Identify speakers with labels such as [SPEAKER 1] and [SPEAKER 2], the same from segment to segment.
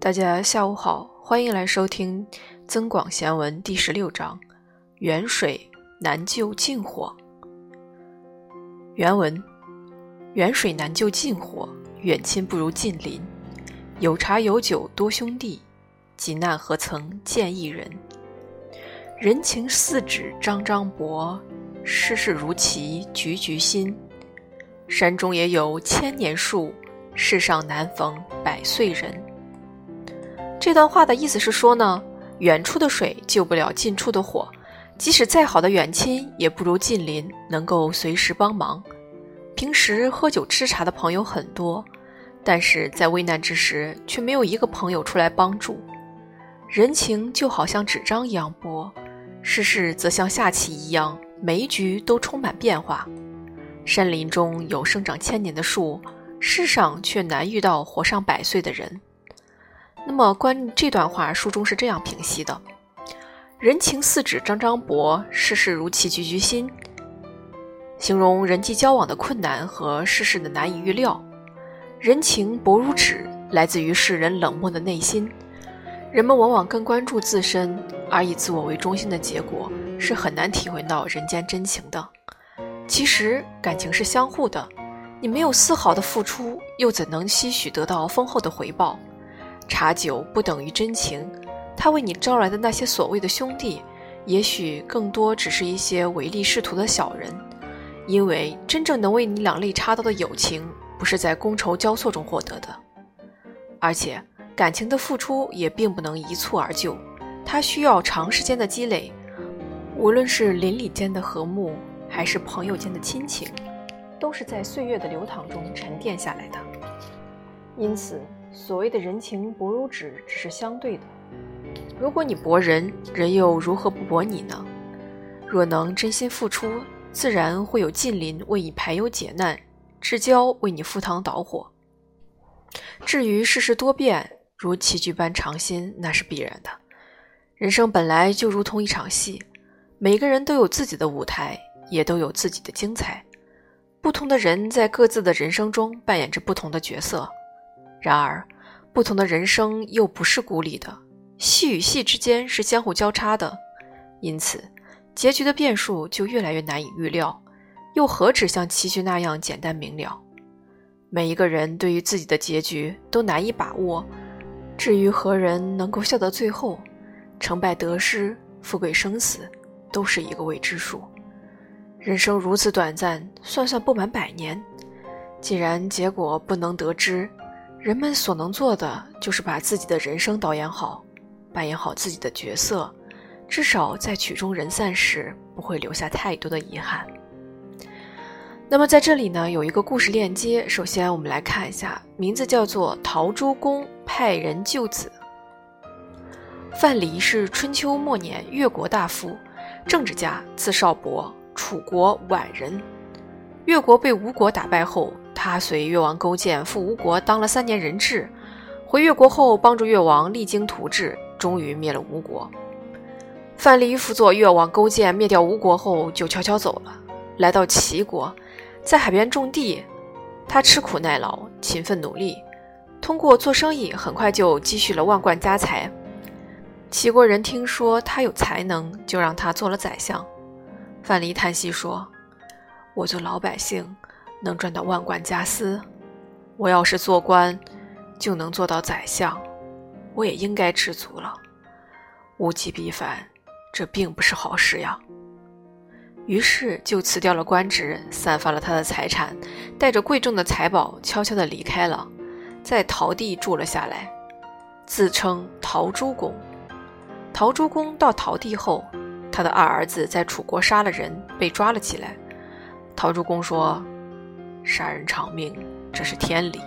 [SPEAKER 1] 大家下午好，欢迎来收听《增广贤文》第十六章：远水难救近火。原文：远水难救近火，远亲不如近邻。有茶有酒多兄弟，急难何曾见一人。人情似纸张张薄，世事如棋局局新。山中也有千年树，世上难逢百岁人。这段话的意思是说呢，远处的水救不了近处的火，即使再好的远亲，也不如近邻能够随时帮忙。平时喝酒吃茶的朋友很多，但是在危难之时，却没有一个朋友出来帮助。人情就好像纸张一样薄，世事则像下棋一样，每一局都充满变化。山林中有生长千年的树，世上却难遇到活上百岁的人。那么，关于这段话，书中是这样评析的：“人情似纸张张薄，世事如棋局局新。”形容人际交往的困难和世事的难以预料。人情薄如纸，来自于世人冷漠的内心。人们往往更关注自身，而以自我为中心的结果，是很难体会到人间真情的。其实，感情是相互的，你没有丝毫的付出，又怎能期许得到丰厚的回报？茶酒不等于真情，他为你招来的那些所谓的兄弟，也许更多只是一些唯利是图的小人。因为真正能为你两肋插刀的友情，不是在觥筹交错中获得的。而且，感情的付出也并不能一蹴而就，它需要长时间的积累。无论是邻里间的和睦，还是朋友间的亲情，都是在岁月的流淌中沉淀下来的。因此。所谓的人情薄如纸，只是相对的。如果你薄人，人又如何不薄你呢？若能真心付出，自然会有近邻为你排忧解难，至交为你赴汤蹈火。至于世事多变，如棋局般长新，那是必然的。人生本来就如同一场戏，每个人都有自己的舞台，也都有自己的精彩。不同的人在各自的人生中扮演着不同的角色。然而，不同的人生又不是孤立的，戏与戏之间是相互交叉的，因此，结局的变数就越来越难以预料，又何止像棋局那样简单明了？每一个人对于自己的结局都难以把握，至于何人能够笑到最后，成败得失、富贵生死，都是一个未知数。人生如此短暂，算算不满百年，既然结果不能得知。人们所能做的就是把自己的人生导演好，扮演好自己的角色，至少在曲终人散时不会留下太多的遗憾。那么在这里呢，有一个故事链接。首先我们来看一下，名字叫做《陶朱公派人救子》。范蠡是春秋末年越国大夫、政治家，字少伯，楚国宛人。越国被吴国打败后。他随越王勾践赴吴国当了三年人质，回越国后帮助越王励精图治，终于灭了吴国。范蠡辅佐越王勾践灭掉吴国后，就悄悄走了，来到齐国，在海边种地。他吃苦耐劳，勤奋努力，通过做生意，很快就积蓄了万贯家财。齐国人听说他有才能，就让他做了宰相。范蠡叹息说：“我做老百姓。”能赚到万贯家私，我要是做官，就能做到宰相，我也应该知足了。物极必反，这并不是好事呀。于是就辞掉了官职，散发了他的财产，带着贵重的财宝，悄悄地离开了，在陶地住了下来，自称陶朱公。陶朱公到陶地后，他的二儿子在楚国杀了人，被抓了起来。陶朱公说。杀人偿命，这是天理。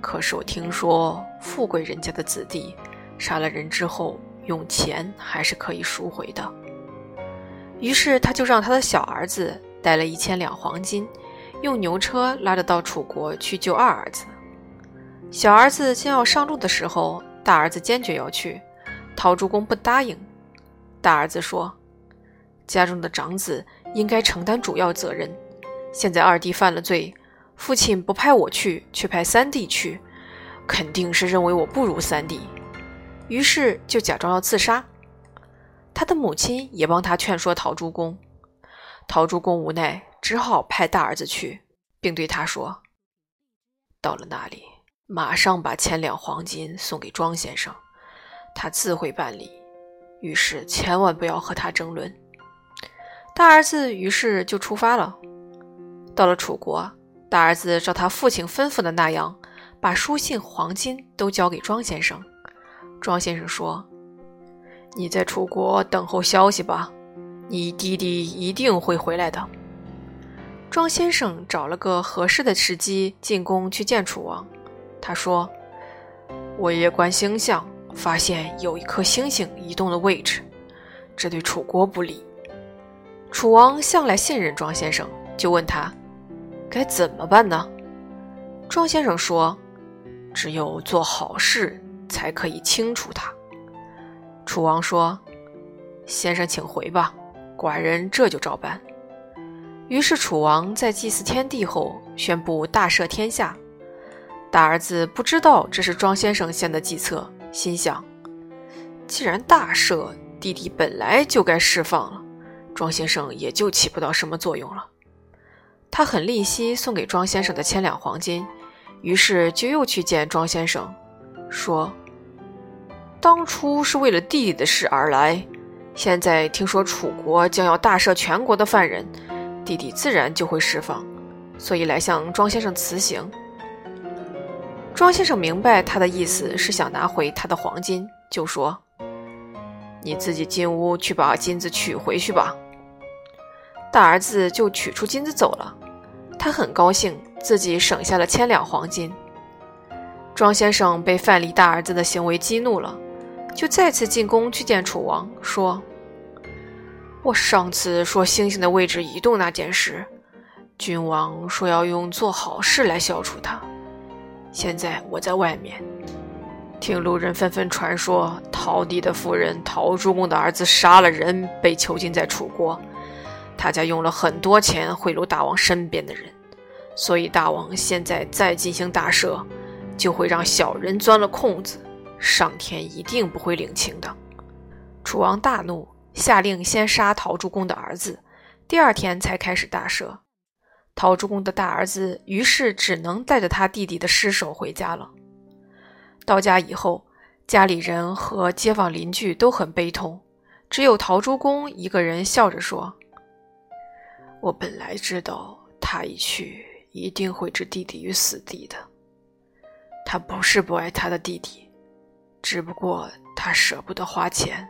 [SPEAKER 1] 可是我听说，富贵人家的子弟杀了人之后，用钱还是可以赎回的。于是他就让他的小儿子带了一千两黄金，用牛车拉着到楚国去救二儿子。小儿子将要上路的时候，大儿子坚决要去，陶朱公不答应。大儿子说：“家中的长子应该承担主要责任。”现在二弟犯了罪，父亲不派我去，却派三弟去，肯定是认为我不如三弟，于是就假装要自杀。他的母亲也帮他劝说陶朱公，陶朱公无奈，只好派大儿子去，并对他说：“到了那里，马上把千两黄金送给庄先生，他自会办理。于是千万不要和他争论。”大儿子于是就出发了。到了楚国，大儿子照他父亲吩咐的那样，把书信、黄金都交给庄先生。庄先生说。你在楚国等候消息吧，你弟弟一定会回来的。庄先生找了个合适的时机进宫去见楚王。他说：“我夜观星象，发现有一颗星星移动了位置，这对楚国不利。”楚王向来信任庄先生，就问他：“该怎么办呢？”庄先生说：“只有做好事，才可以清除它。”楚王说：“先生，请回吧，寡人这就照办。”于是楚王在祭祀天地后，宣布大赦天下。大儿子不知道这是庄先生献的计策，心想：既然大赦，弟弟本来就该释放了，庄先生也就起不到什么作用了。他很吝惜送给庄先生的千两黄金，于是就又去见庄先生，说。当初是为了弟弟的事而来，现在听说楚国将要大赦全国的犯人，弟弟自然就会释放，所以来向庄先生辞行。庄先生明白他的意思是想拿回他的黄金，就说：“你自己进屋去把金子取回去吧。”大儿子就取出金子走了，他很高兴自己省下了千两黄金。庄先生被范蠡大儿子的行为激怒了。就再次进宫去见楚王，说：“我上次说星星的位置移动那件事，君王说要用做好事来消除它。现在我在外面，听路人纷纷传说，陶帝的夫人陶朱公的儿子杀了人，被囚禁在楚国。他家用了很多钱贿赂大王身边的人，所以大王现在再进行大赦，就会让小人钻了空子。”上天一定不会领情的。楚王大怒，下令先杀陶朱公的儿子，第二天才开始大赦。陶朱公的大儿子于是只能带着他弟弟的尸首回家了。到家以后，家里人和街坊邻居都很悲痛，只有陶朱公一个人笑着说：“我本来知道他一去一定会置弟弟于死地的。他不是不爱他的弟弟。”只不过他舍不得花钱。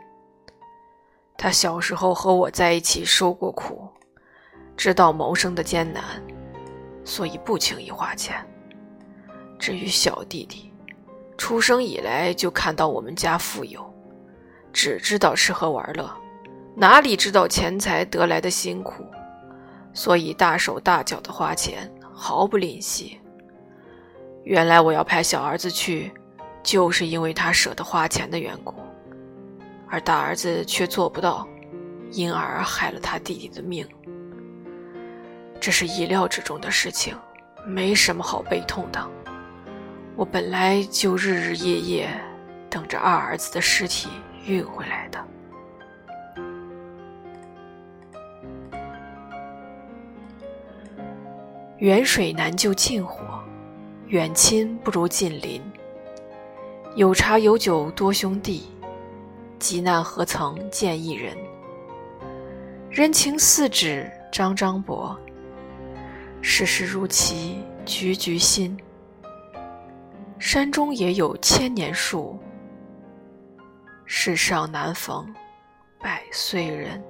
[SPEAKER 1] 他小时候和我在一起受过苦，知道谋生的艰难，所以不轻易花钱。至于小弟弟，出生以来就看到我们家富有，只知道吃喝玩乐，哪里知道钱财得来的辛苦，所以大手大脚的花钱，毫不吝惜。原来我要派小儿子去。就是因为他舍得花钱的缘故，而大儿子却做不到，因而害了他弟弟的命。这是意料之中的事情，没什么好悲痛的。我本来就日日夜夜等着二儿子的尸体运回来的。远水难救近火，远亲不如近邻。有茶有酒多兄弟，急难何曾见一人？人情似纸张张薄，世事如棋局局新。山中也有千年树，世上难逢百岁人。